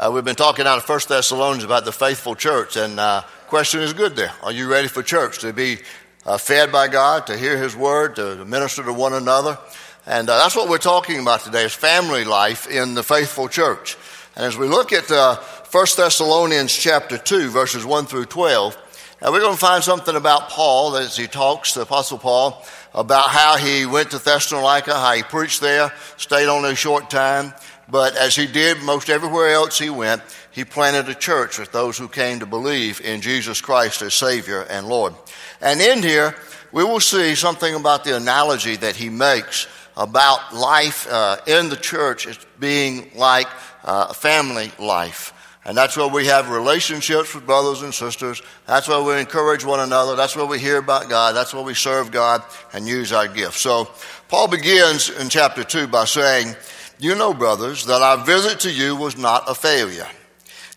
Uh, we've been talking out of First Thessalonians about the faithful church, and uh, question is good there. Are you ready for church to be uh, fed by God, to hear His word, to minister to one another? And uh, that's what we're talking about today: is family life in the faithful church. And as we look at uh, 1 Thessalonians chapter two, verses one through twelve, now we're going to find something about Paul as he talks, the Apostle Paul, about how he went to Thessalonica, how he preached there, stayed only a short time. But as he did most everywhere else he went, he planted a church with those who came to believe in Jesus Christ as Savior and Lord. And in here, we will see something about the analogy that he makes about life uh, in the church as being like uh, family life. And that's where we have relationships with brothers and sisters. That's where we encourage one another. That's where we hear about God. That's where we serve God and use our gifts. So Paul begins in chapter 2 by saying, you know, brothers, that our visit to you was not a failure.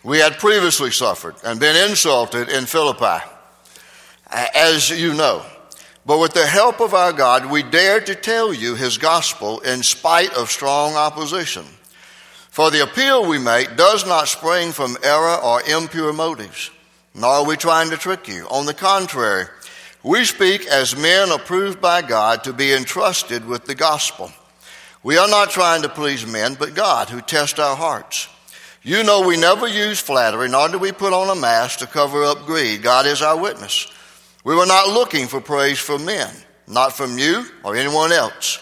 We had previously suffered and been insulted in Philippi, as you know. But with the help of our God, we dared to tell you his gospel in spite of strong opposition. For the appeal we make does not spring from error or impure motives, nor are we trying to trick you. On the contrary, we speak as men approved by God to be entrusted with the gospel. We are not trying to please men, but God who tests our hearts. You know we never use flattery, nor do we put on a mask to cover up greed. God is our witness. We were not looking for praise from men, not from you or anyone else.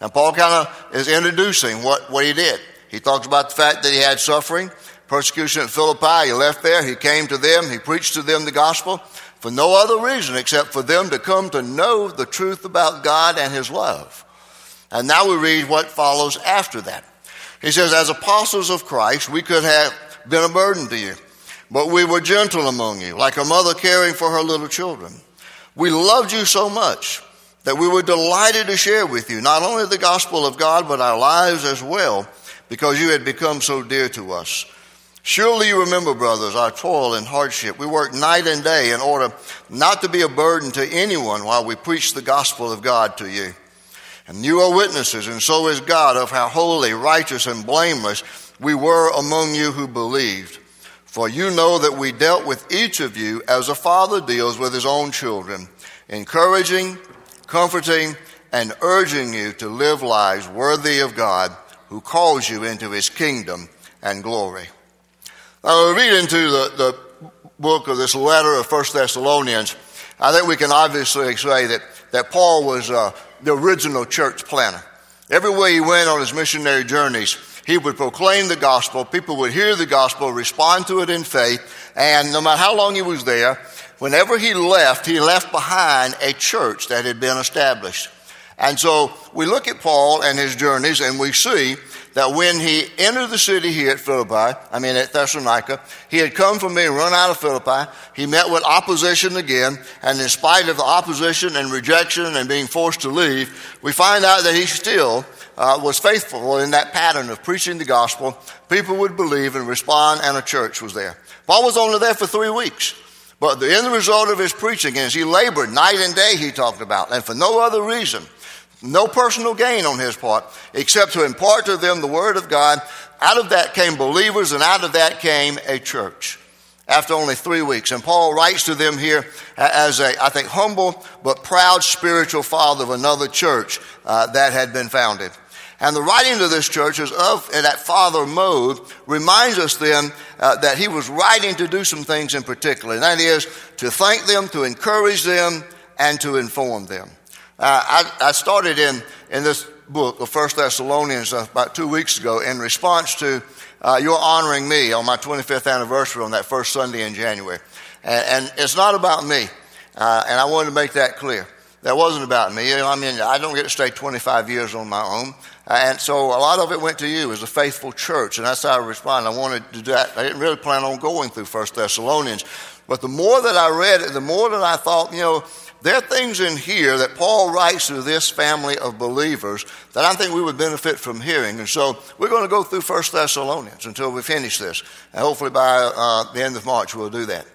Now, Paul kind of is introducing what, what he did. He talks about the fact that he had suffering, persecution at Philippi. He left there, he came to them, he preached to them the gospel for no other reason except for them to come to know the truth about God and his love. And now we read what follows after that. He says, As apostles of Christ, we could have been a burden to you, but we were gentle among you, like a mother caring for her little children. We loved you so much that we were delighted to share with you not only the gospel of God, but our lives as well, because you had become so dear to us. Surely you remember, brothers, our toil and hardship. We worked night and day in order not to be a burden to anyone while we preached the gospel of God to you. And you are witnesses, and so is God, of how holy, righteous, and blameless we were among you who believed. For you know that we dealt with each of you as a father deals with his own children, encouraging, comforting, and urging you to live lives worthy of God who calls you into his kingdom and glory. Now, we read into the, the book of this letter of First Thessalonians. I think we can obviously say that, that Paul was uh, the original church planter. Everywhere he went on his missionary journeys, he would proclaim the gospel. People would hear the gospel, respond to it in faith, and no matter how long he was there, whenever he left, he left behind a church that had been established. And so we look at Paul and his journeys, and we see that when he entered the city here at Philippi, I mean at Thessalonica, he had come from being run out of Philippi. He met with opposition again, and in spite of the opposition and rejection and being forced to leave, we find out that he still uh, was faithful in that pattern of preaching the gospel. People would believe and respond, and a church was there. Paul was only there for three weeks. But the end result of his preaching is he labored night and day, he talked about, and for no other reason no personal gain on his part, except to impart to them the Word of God. Out of that came believers, and out of that came a church after only three weeks. And Paul writes to them here as a, I think, humble but proud spiritual father of another church uh, that had been founded. And the writing to this church is of that father mode reminds us then uh, that he was writing to do some things in particular, and that is to thank them, to encourage them, and to inform them. Uh, I, I, started in, in this book of First Thessalonians uh, about two weeks ago in response to uh, your honoring me on my 25th anniversary on that first Sunday in January. And, and it's not about me. Uh, and I wanted to make that clear. That wasn't about me. I mean, I don't get to stay 25 years on my own. Uh, and so a lot of it went to you as a faithful church. And that's how I responded. I wanted to do that. I didn't really plan on going through First Thessalonians. But the more that I read it, the more that I thought, you know, there are things in here that Paul writes to this family of believers that I think we would benefit from hearing. And so we're going to go through First Thessalonians until we finish this. And hopefully by uh, the end of March we'll do that.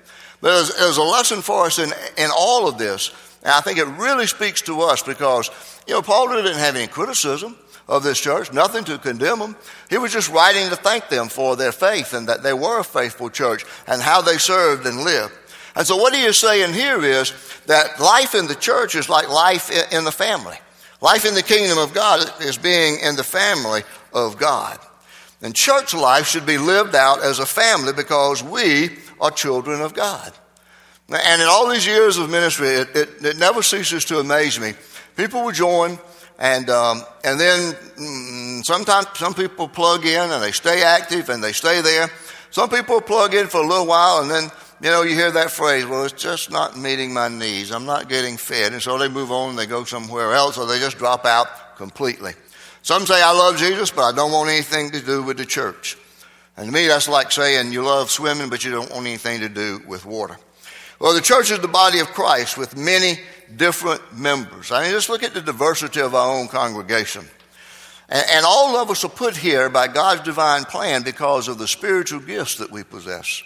But there's, there's a lesson for us in, in all of this. And I think it really speaks to us because, you know, Paul didn't have any criticism. of this church, nothing to condemn them. He was just writing to thank them for their faith and that they were a faithful church and how they served and lived. And so what he is saying here is that life in the church is like life in the family. Life in the kingdom of God is being in the family of God. And church life should be lived out as a family because we are children of God. And in all these years of ministry, it, it, it never ceases to amaze me. People will join, and, um, and then mm, sometimes some people plug in and they stay active and they stay there. Some people plug in for a little while and then, you know, you hear that phrase, well, it's just not meeting my needs. I'm not getting fed. And so they move on and they go somewhere else or they just drop out completely. Some say, I love Jesus, but I don't want anything to do with the church. And to me, that's like saying you love swimming, but you don't want anything to do with water. Well, the church is the body of Christ with many different members. I mean, just look at the diversity of our own congregation. And, and all of us are put here by God's divine plan because of the spiritual gifts that we possess.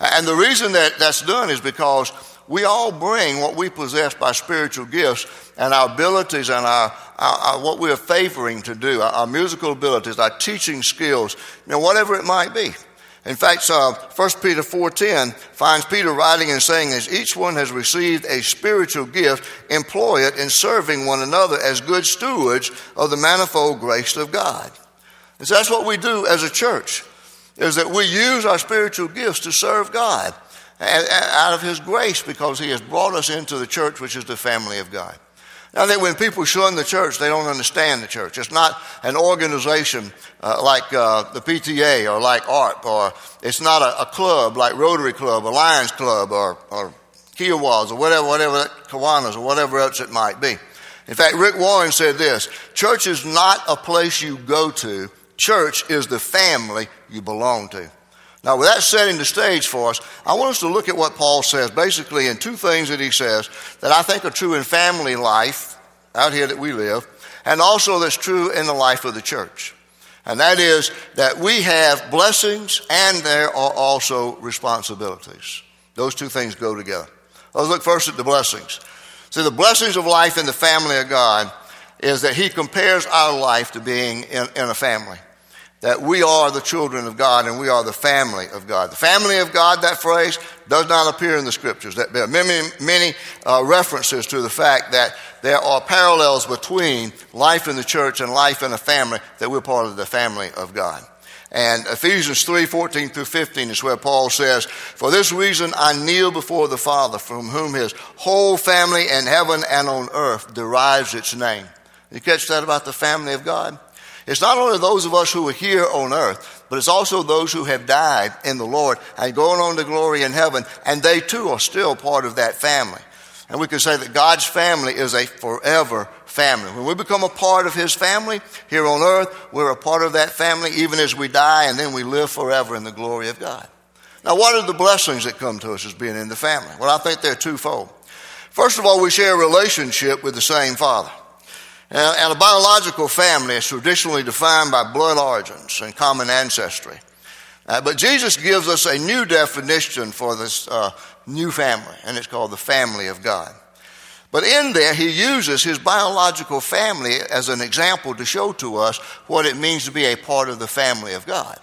And the reason that that's done is because we all bring what we possess by spiritual gifts and our abilities and our, our, our what we are favoring to do, our, our, musical abilities, our teaching skills, you know, whatever it might be. In fact, uh, 1 Peter 4.10 finds Peter writing and saying, as each one has received a spiritual gift, employ it in serving one another as good stewards of the manifold grace of God. And so that's what we do as a church, is that we use our spiritual gifts to serve God out of His grace because He has brought us into the church, which is the family of God. I think when people shun the church, they don't understand the church. It's not an organization uh, like uh, the PTA or like AARP, or it's not a, a, club like Rotary Club or Lions Club or, or Kiwanis or whatever, whatever, Kiwanis or whatever else it might be. In fact, Rick Warren said this Church is not a place you go to, church is the family you belong to. Now, with that setting the stage for us, I want us to look at what Paul says, basically in two things that he says that I think are true in family life, out here that we live, and also that's true in the life of the church. And that is that we have blessings and there are also responsibilities. Those two things go together. Let's look first at the blessings. See, the blessings of life in the family of God is that he compares our life to being in, in a family that we are the children of God and we are the family of God. The family of God, that phrase, does not appear in the scriptures. There are many, many uh, references to the fact that there are parallels between life in the church and life in a family, that we're part of the family of God. And Ephesians 3 14 through 15 is where Paul says, For this reason I kneel before the Father, from whom his whole family in heaven and on earth derives its name. You catch that about the family of God? It's not only those of us who are here on earth, but it's also those who have died in the Lord and going on to glory in heaven, and they too are still part of that family. And we can say that God's family is a forever family. When we become a part of His family here on earth, we're a part of that family even as we die, and then we live forever in the glory of God. Now, what are the blessings that come to us as being in the family? Well, I think they're twofold. First of all, we share a relationship with the same Father. And a biological family is traditionally defined by blood origins and common ancestry. Uh, but Jesus gives us a new definition for this uh, new family, and it's called the family of God. But in there, he uses his biological family as an example to show to us what it means to be a part of the family of God.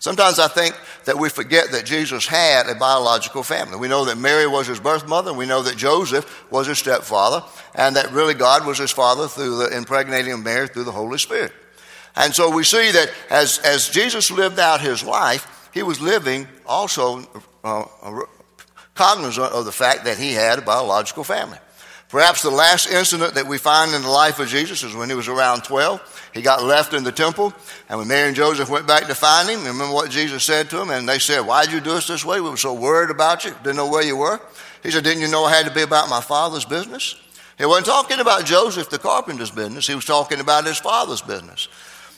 Sometimes I think that we forget that Jesus had a biological family. We know that Mary was his birth mother, we know that Joseph was his stepfather, and that really God was his father through the impregnating of Mary through the Holy Spirit. And so we see that as, as Jesus lived out his life, he was living also uh, cognizant of the fact that he had a biological family. Perhaps the last incident that we find in the life of Jesus is when he was around 12. He got left in the temple, and when Mary and Joseph went back to find him, remember what Jesus said to him? And they said, Why'd you do us this way? We were so worried about you, didn't know where you were. He said, Didn't you know I had to be about my father's business? He wasn't talking about Joseph the carpenter's business, he was talking about his father's business.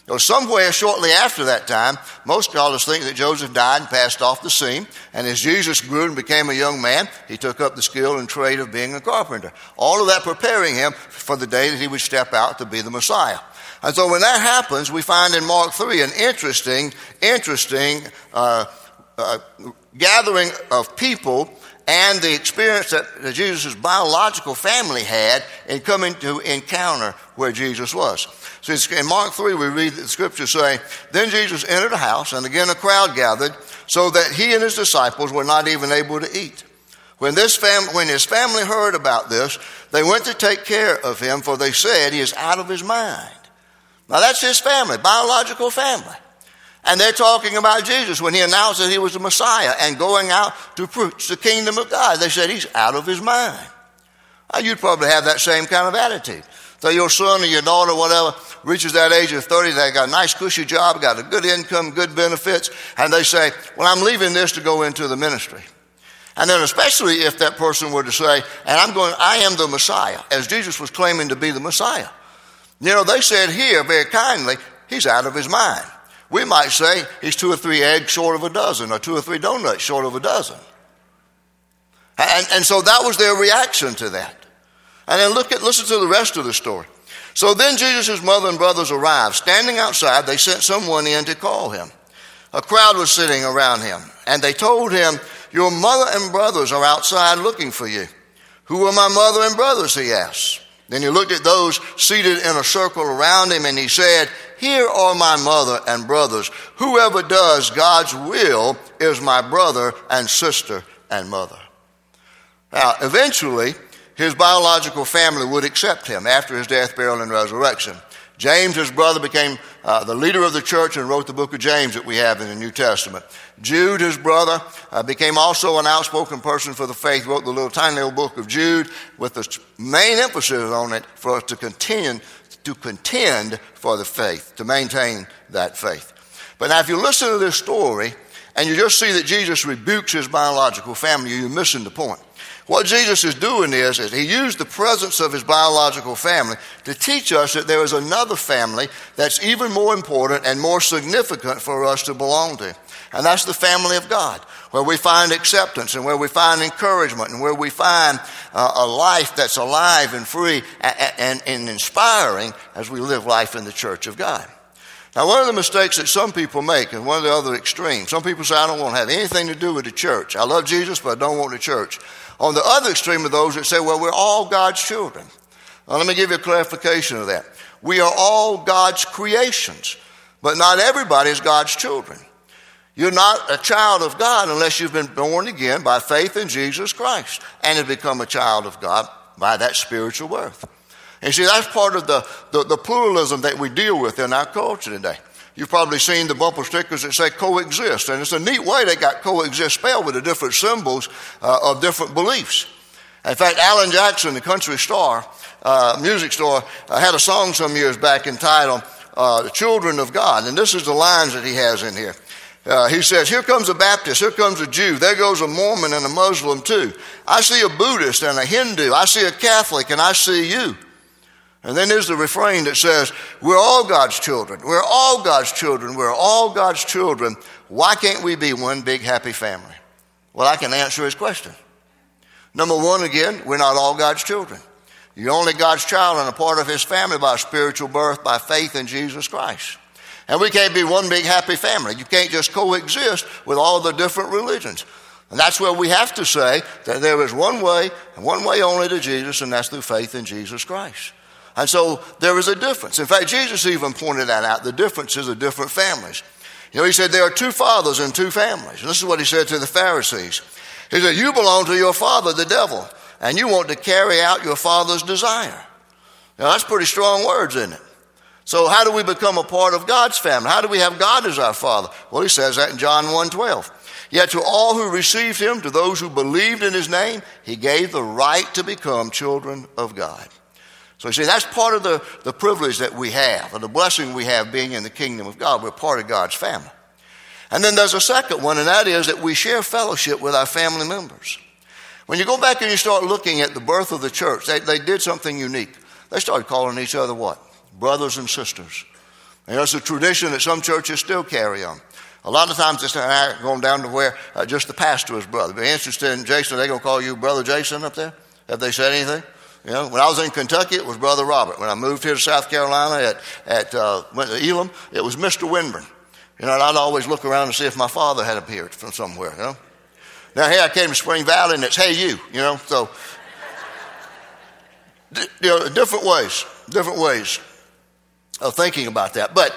So somewhere shortly after that time, most scholars think that Joseph died and passed off the scene. And as Jesus grew and became a young man, he took up the skill and trade of being a carpenter. All of that preparing him for the day that he would step out to be the Messiah. And so when that happens, we find in Mark 3 an interesting, interesting uh, uh, gathering of people and the experience that Jesus' biological family had in coming to encounter where Jesus was. So in Mark 3, we read the scripture say, Then Jesus entered a house, and again a crowd gathered, so that he and his disciples were not even able to eat. When, this fam- when his family heard about this, they went to take care of him, for they said he is out of his mind. Now that's his family, biological family. And they're talking about Jesus when he announced that he was the Messiah and going out to preach the kingdom of God. They said he's out of his mind. Now, you'd probably have that same kind of attitude. So your son or your daughter, whatever, reaches that age of 30, they got a nice cushy job, got a good income, good benefits, and they say, well, I'm leaving this to go into the ministry. And then especially if that person were to say, and I'm going, I am the Messiah, as Jesus was claiming to be the Messiah. You know, they said here very kindly, he's out of his mind. We might say he's two or three eggs short of a dozen, or two or three donuts short of a dozen. And, and so that was their reaction to that. And then look at, listen to the rest of the story. So then Jesus' mother and brothers arrived. Standing outside, they sent someone in to call him. A crowd was sitting around him, and they told him, Your mother and brothers are outside looking for you. Who are my mother and brothers? He asked. Then he looked at those seated in a circle around him, and he said, Here are my mother and brothers. Whoever does God's will is my brother and sister and mother. Now, eventually, his biological family would accept him after his death, burial, and resurrection. James, his brother, became uh, the leader of the church and wrote the book of James that we have in the New Testament. Jude, his brother, uh, became also an outspoken person for the faith, wrote the little tiny little book of Jude with the main emphasis on it for us to contend, to contend for the faith, to maintain that faith. But now, if you listen to this story and you just see that Jesus rebukes his biological family, you're missing the point. What Jesus is doing is, is he used the presence of his biological family to teach us that there is another family that's even more important and more significant for us to belong to. And that's the family of God, where we find acceptance and where we find encouragement and where we find uh, a life that's alive and free and, and, and inspiring as we live life in the church of God. Now, one of the mistakes that some people make, and one of the other extremes, some people say, I don't want to have anything to do with the church. I love Jesus, but I don't want the church. On the other extreme of those that say, well, we're all God's children. Now, let me give you a clarification of that. We are all God's creations, but not everybody is God's children. You're not a child of God unless you've been born again by faith in Jesus Christ and have become a child of God by that spiritual birth. And see, that's part of the, the, the pluralism that we deal with in our culture today. You've probably seen the bumper stickers that say coexist, and it's a neat way they got coexist spelled with the different symbols uh, of different beliefs. In fact, Alan Jackson, the country star, uh, music star, uh, had a song some years back entitled uh, The Children of God, and this is the lines that he has in here. Uh, he says, Here comes a Baptist, here comes a Jew, there goes a Mormon and a Muslim too. I see a Buddhist and a Hindu, I see a Catholic, and I see you. And then there's the refrain that says, We're all God's children. We're all God's children. We're all God's children. Why can't we be one big happy family? Well, I can answer his question. Number one, again, we're not all God's children. You're only God's child and a part of his family by spiritual birth, by faith in Jesus Christ. And we can't be one big happy family. You can't just coexist with all the different religions. And that's where we have to say that there is one way and one way only to Jesus, and that's through faith in Jesus Christ. And so there is a difference. In fact, Jesus even pointed that out the differences of different families. You know, he said there are two fathers and two families. And this is what he said to the Pharisees. He said, You belong to your father, the devil, and you want to carry out your father's desire. Now, that's pretty strong words, isn't it? So, how do we become a part of God's family? How do we have God as our Father? Well, he says that in John 1 12. Yet to all who received him, to those who believed in his name, he gave the right to become children of God. So you see, that's part of the, the privilege that we have, and the blessing we have being in the kingdom of God. We're part of God's family. And then there's a second one, and that is that we share fellowship with our family members. When you go back and you start looking at the birth of the church, they, they did something unique. They started calling each other what? Brothers and sisters. And that's a tradition that some churches still carry on. A lot of times it's going down to where uh, just the pastor is brother. Be interested in Jason, are they going to call you Brother Jason up there? Have they said anything? You know, when I was in Kentucky, it was Brother Robert. When I moved here to South Carolina at, at uh, went to Elam, it was Mr. Winburn. You know, and I'd always look around and see if my father had appeared from somewhere, you know. Now, here I came to Spring Valley and it's hey you, you know, so you know, different ways, different ways of thinking about that. But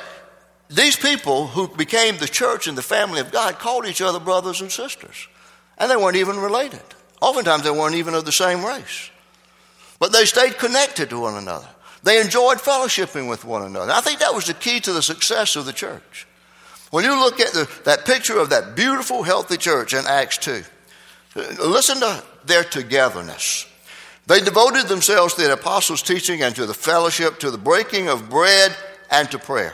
these people who became the church and the family of God called each other brothers and sisters. And they weren't even related. Oftentimes, they weren't even of the same race. But they stayed connected to one another. They enjoyed fellowshipping with one another. I think that was the key to the success of the church. When you look at the, that picture of that beautiful, healthy church in Acts 2, listen to their togetherness. They devoted themselves to the apostles' teaching and to the fellowship, to the breaking of bread, and to prayer.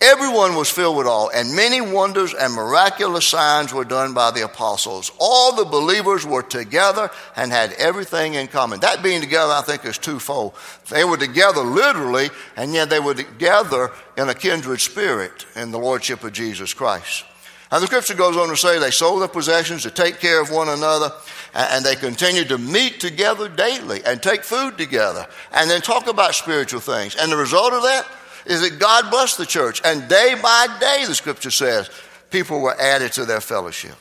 Everyone was filled with awe, and many wonders and miraculous signs were done by the apostles. All the believers were together and had everything in common. That being together, I think, is twofold. They were together literally, and yet they were together in a kindred spirit in the Lordship of Jesus Christ. And the scripture goes on to say they sold their possessions to take care of one another, and they continued to meet together daily and take food together, and then talk about spiritual things. And the result of that is that God blessed the church, and day by day, the scripture says, people were added to their fellowship.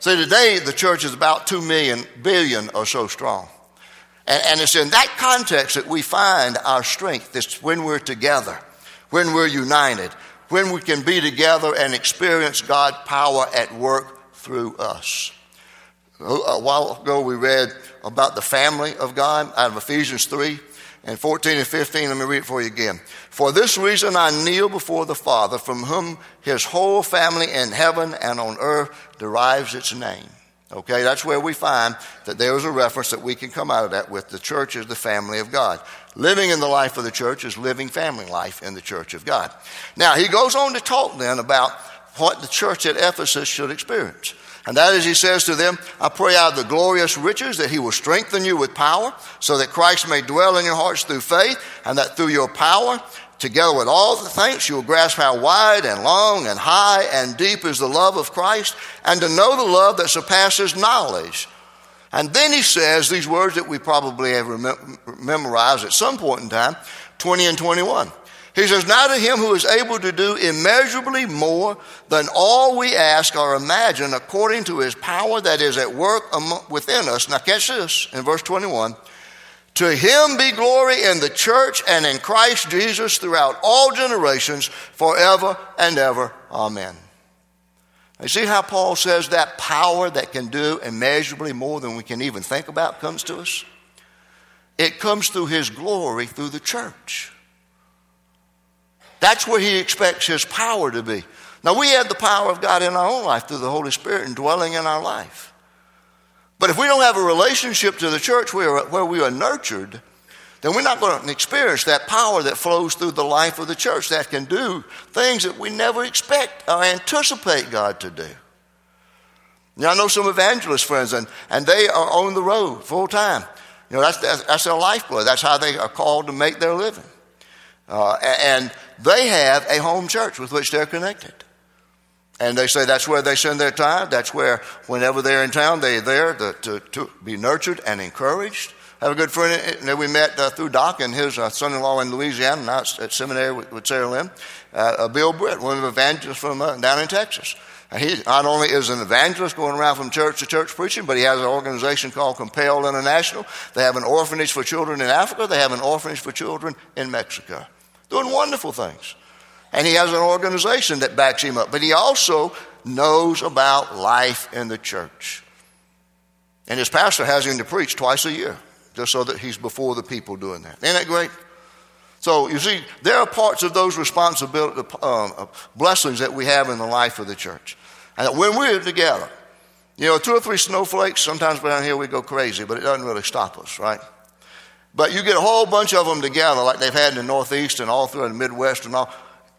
See, today the church is about 2 million, billion or so strong. And, and it's in that context that we find our strength. It's when we're together, when we're united, when we can be together and experience God's power at work through us. A while ago, we read about the family of God out of Ephesians 3 and 14 and 15. Let me read it for you again. For this reason, I kneel before the Father, from whom his whole family in heaven and on earth derives its name. Okay, that's where we find that there is a reference that we can come out of that with the church as the family of God. Living in the life of the church is living family life in the church of God. Now, he goes on to talk then about what the church at Ephesus should experience. And that is, he says to them, I pray out of the glorious riches that he will strengthen you with power, so that Christ may dwell in your hearts through faith, and that through your power, together with all the thanks, you will grasp how wide and long and high and deep is the love of Christ, and to know the love that surpasses knowledge. And then he says these words that we probably have memorized at some point in time 20 and 21. He says, Now to him who is able to do immeasurably more than all we ask or imagine, according to his power that is at work within us. Now, catch this in verse 21. To him be glory in the church and in Christ Jesus throughout all generations, forever and ever. Amen. You see how Paul says that power that can do immeasurably more than we can even think about comes to us? It comes through his glory through the church. That's where he expects his power to be. Now, we have the power of God in our own life through the Holy Spirit and dwelling in our life. But if we don't have a relationship to the church where, we are nurtured, then we're not going to experience that power that flows through the life of the church that can do things that we never expect or anticipate God to do. Now, I know some evangelist friends, and, and they are on the road full time. You know, that's, that's, that's their lifeblood. That's how they are called to make their living. Uh, and they have a home church with which they're connected. And they say that's where they spend their time. That's where, whenever they're in town, they're there to, to, to be nurtured and encouraged. Have a good friend that we met uh, through Doc and his uh, son in law in Louisiana, now at seminary with, with Sarah Lynn, uh, uh Bill Britt, one of the evangelists from uh, down in Texas. He not only is an evangelist going around from church to church preaching, but he has an organization called Compel International. They have an orphanage for children in Africa, they have an orphanage for children in Mexico doing wonderful things. And he has an organization that backs him up. But he also knows about life in the church. And his pastor has him to preach twice a year, just so that he's before the people doing that. Isn't that great? So you see, there are parts of those responsibility, uh, blessings that we have in the life of the church. And when we're together, you know, two or three snowflakes, sometimes down here we go crazy, but it doesn't really stop us, right? But you get a whole bunch of them together, like they've had in the Northeast and all through the Midwest and all,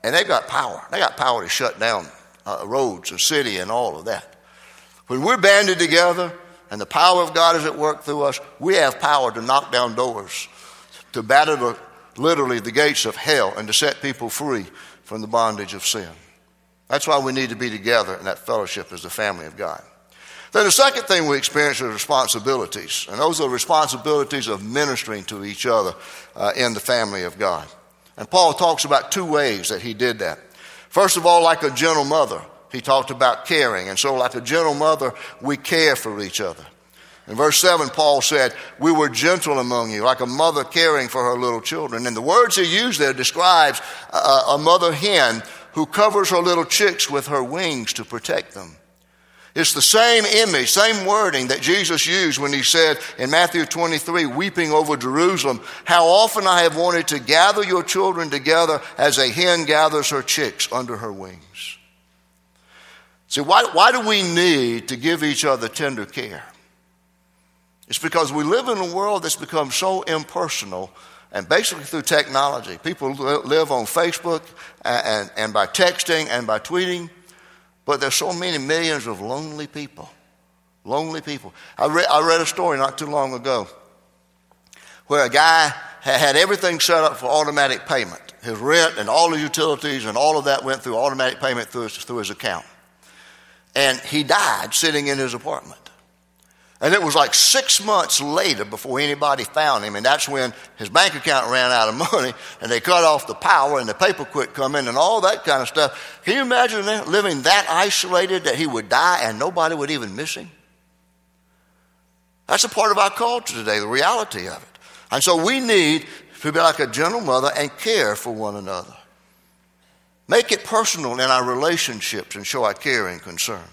and they've got power. They got power to shut down uh, roads, a city, and all of that. When we're banded together and the power of God is at work through us, we have power to knock down doors, to batter the, literally the gates of hell, and to set people free from the bondage of sin. That's why we need to be together in that fellowship as the family of God. Then the second thing we experience is responsibilities, and those are responsibilities of ministering to each other uh, in the family of God. And Paul talks about two ways that he did that. First of all, like a gentle mother, he talked about caring. And so, like a gentle mother, we care for each other. In verse 7, Paul said, We were gentle among you, like a mother caring for her little children. And the words he used there describes a, a mother hen who covers her little chicks with her wings to protect them. It's the same image, same wording that Jesus used when he said in Matthew 23, weeping over Jerusalem, How often I have wanted to gather your children together as a hen gathers her chicks under her wings. See, why, why do we need to give each other tender care? It's because we live in a world that's become so impersonal and basically through technology. People live on Facebook and, and, and by texting and by tweeting. But there's so many millions of lonely people. Lonely people. I, re- I read a story not too long ago where a guy had everything set up for automatic payment. His rent and all the utilities and all of that went through automatic payment through his, through his account. And he died sitting in his apartment. And it was like six months later before anybody found him, and that's when his bank account ran out of money, and they cut off the power, and the paper quit coming, and all that kind of stuff. Can you imagine living that isolated that he would die and nobody would even miss him? That's a part of our culture today, the reality of it. And so we need to be like a gentle mother and care for one another. Make it personal in our relationships and show our care and concern.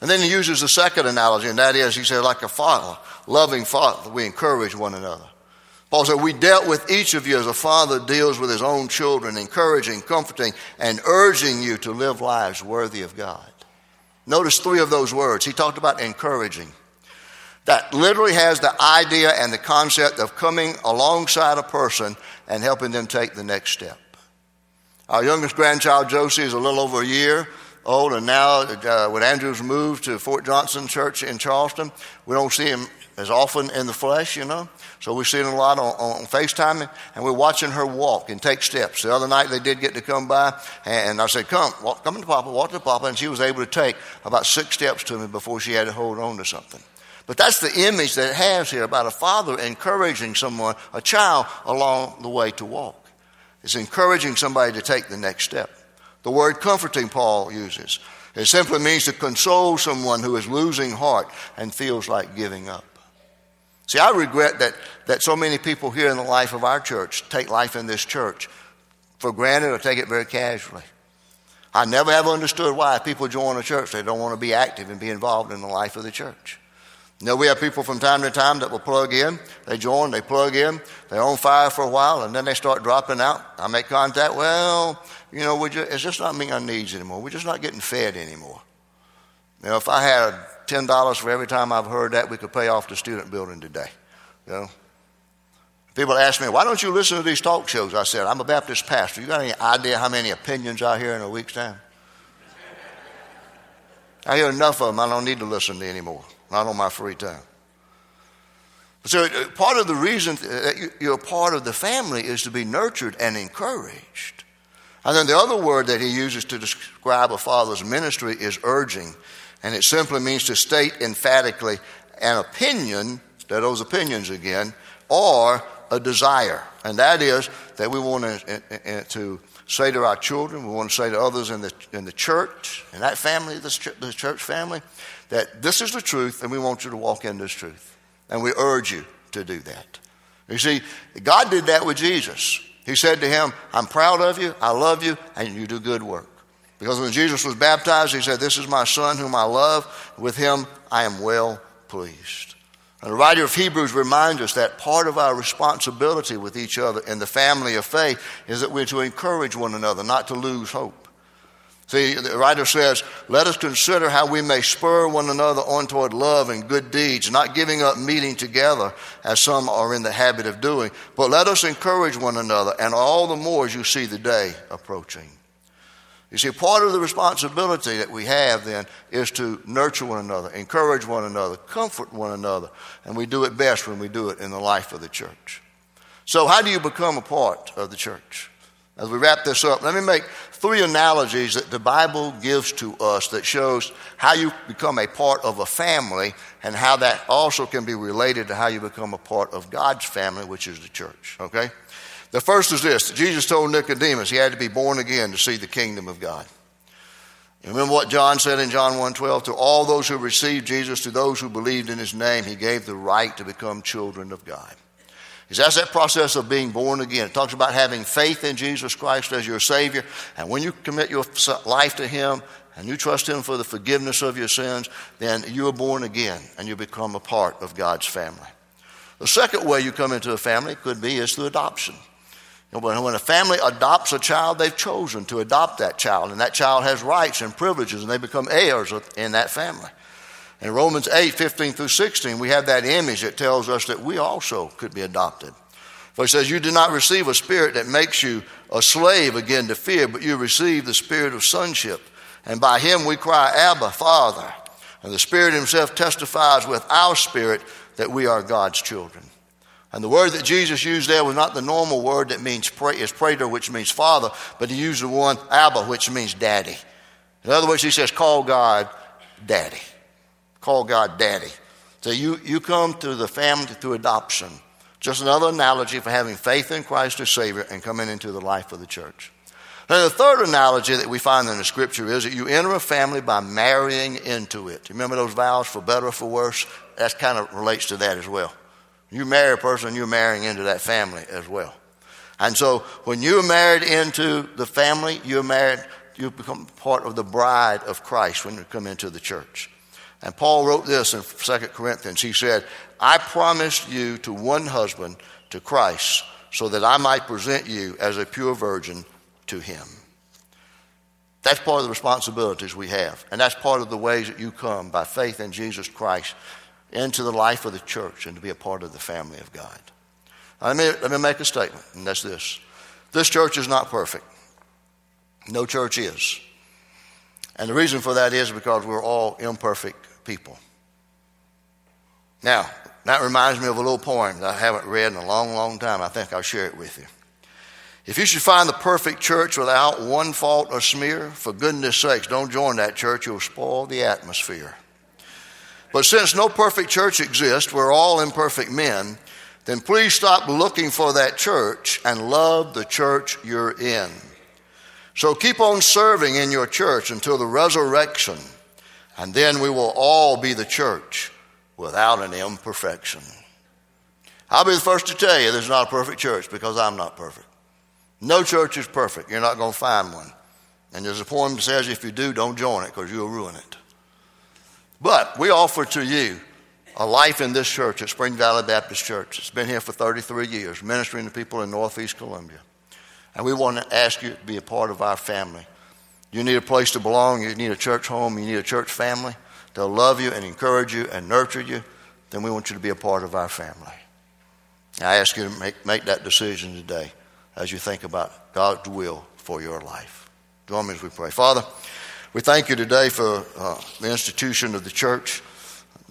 And then he uses the second analogy, and that is, he said, like a father, loving father, we encourage one another. Paul said, We dealt with each of you as a father deals with his own children, encouraging, comforting, and urging you to live lives worthy of God. Notice three of those words. He talked about encouraging. That literally has the idea and the concept of coming alongside a person and helping them take the next step. Our youngest grandchild, Josie, is a little over a year old, and now uh, when Andrew's moved to Fort Johnson Church in Charleston, we don't see him as often in the flesh, you know. So we see him a lot on, on FaceTime, and we're watching her walk and take steps. The other night they did get to come by, and I said, "Come, walk, come to Papa, walk to Papa," and she was able to take about six steps to me before she had to hold on to something. But that's the image that it has here about a father encouraging someone, a child, along the way to walk. It's encouraging somebody to take the next step. The word comforting Paul uses. It simply means to console someone who is losing heart and feels like giving up. See, I regret that, that so many people here in the life of our church take life in this church for granted or take it very casually. I never have understood why people join a church, they don't want to be active and be involved in the life of the church. You know, we have people from time to time that will plug in. They join, they plug in, they're on fire for a while, and then they start dropping out. I make contact. Well, you know, just, it's just not meeting our needs anymore. We're just not getting fed anymore. You know, if I had ten dollars for every time I've heard that, we could pay off the student building today. You know. People ask me, why don't you listen to these talk shows? I said, I'm a Baptist pastor. You got any idea how many opinions I hear in a week's time? I hear enough of them, I don't need to listen to anymore not on my free time. So, uh, part of the reason that you're part of the family is to be nurtured and encouraged. And then the other word that he uses to describe a father's ministry is urging. And it simply means to state emphatically an opinion, that those opinions again, or a desire. And that is that we want to, uh, uh, to say to our children, we want to say to others in the, in the church, in that family, the church family, that this is the truth and we want you to walk in this truth. And we urge you to do that. You see, God did that with Jesus. He said to him, I'm proud of you, I love you, and you do good work. Because when Jesus was baptized, he said, This is my son whom I love. With him I am well pleased. And the writer of Hebrews reminds us that part of our responsibility with each other in the family of faith is that we're to encourage one another, not to lose hope. See, the writer says, let us consider how we may spur one another on toward love and good deeds, not giving up meeting together as some are in the habit of doing, but let us encourage one another, and all the more as you see the day approaching. You see, part of the responsibility that we have then is to nurture one another, encourage one another, comfort one another, and we do it best when we do it in the life of the church. So, how do you become a part of the church? As we wrap this up, let me make three analogies that the Bible gives to us that shows how you become a part of a family and how that also can be related to how you become a part of God's family, which is the church. Okay? The first is this Jesus told Nicodemus he had to be born again to see the kingdom of God. You remember what John said in John 1:12? To all those who received Jesus, to those who believed in his name, he gave the right to become children of God. Is that's that process of being born again. It talks about having faith in Jesus Christ as your Savior. And when you commit your life to Him and you trust Him for the forgiveness of your sins, then you are born again and you become a part of God's family. The second way you come into a family could be is through adoption. When a family adopts a child, they've chosen to adopt that child, and that child has rights and privileges, and they become heirs in that family. In Romans 8, 15 through 16, we have that image that tells us that we also could be adopted. For it says, You did not receive a spirit that makes you a slave again to fear, but you received the spirit of sonship. And by him we cry, Abba, Father. And the Spirit Himself testifies with our spirit that we are God's children. And the word that Jesus used there was not the normal word that means pray, is pater, which means father, but he used the one Abba, which means daddy. In other words, he says, call God daddy. Call God daddy. So you, you come to the family through adoption. Just another analogy for having faith in Christ as Savior and coming into the life of the church. Now, the third analogy that we find in the scripture is that you enter a family by marrying into it. Remember those vows for better or for worse? That kind of relates to that as well. You marry a person, you're marrying into that family as well. And so when you're married into the family, you're married, you become part of the bride of Christ when you come into the church. And Paul wrote this in 2 Corinthians. He said, I promised you to one husband, to Christ, so that I might present you as a pure virgin to him. That's part of the responsibilities we have. And that's part of the ways that you come by faith in Jesus Christ into the life of the church and to be a part of the family of God. Let, me, let me make a statement, and that's this. This church is not perfect. No church is. And the reason for that is because we're all imperfect people. Now, that reminds me of a little poem that I haven't read in a long, long time. I think I'll share it with you. If you should find the perfect church without one fault or smear, for goodness sakes, don't join that church. You'll spoil the atmosphere. But since no perfect church exists, we're all imperfect men, then please stop looking for that church and love the church you're in. So keep on serving in your church until the resurrection and then we will all be the church without an imperfection. I'll be the first to tell you there's not a perfect church because I'm not perfect. No church is perfect. You're not going to find one. And there's a poem that says if you do, don't join it because you'll ruin it. But we offer to you a life in this church at Spring Valley Baptist Church. It's been here for 33 years, ministering to people in Northeast Columbia. And we want to ask you to be a part of our family. You need a place to belong. You need a church home. You need a church family. They'll love you and encourage you and nurture you. Then we want you to be a part of our family. I ask you to make, make that decision today as you think about God's will for your life. Join me as we pray. Father, we thank you today for uh, the institution of the church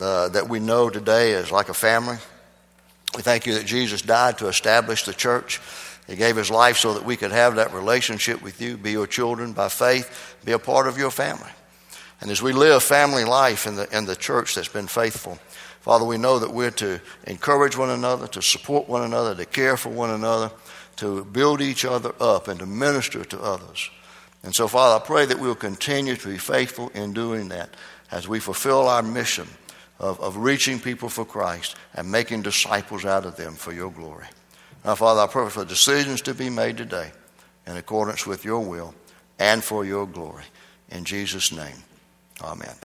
uh, that we know today is like a family. We thank you that Jesus died to establish the church. He gave his life so that we could have that relationship with you, be your children by faith, be a part of your family. And as we live family life in the, in the church that's been faithful, Father, we know that we're to encourage one another, to support one another, to care for one another, to build each other up, and to minister to others. And so, Father, I pray that we'll continue to be faithful in doing that as we fulfill our mission of, of reaching people for Christ and making disciples out of them for your glory. Now, Father, I pray for decisions to be made today in accordance with your will and for your glory. In Jesus' name, amen.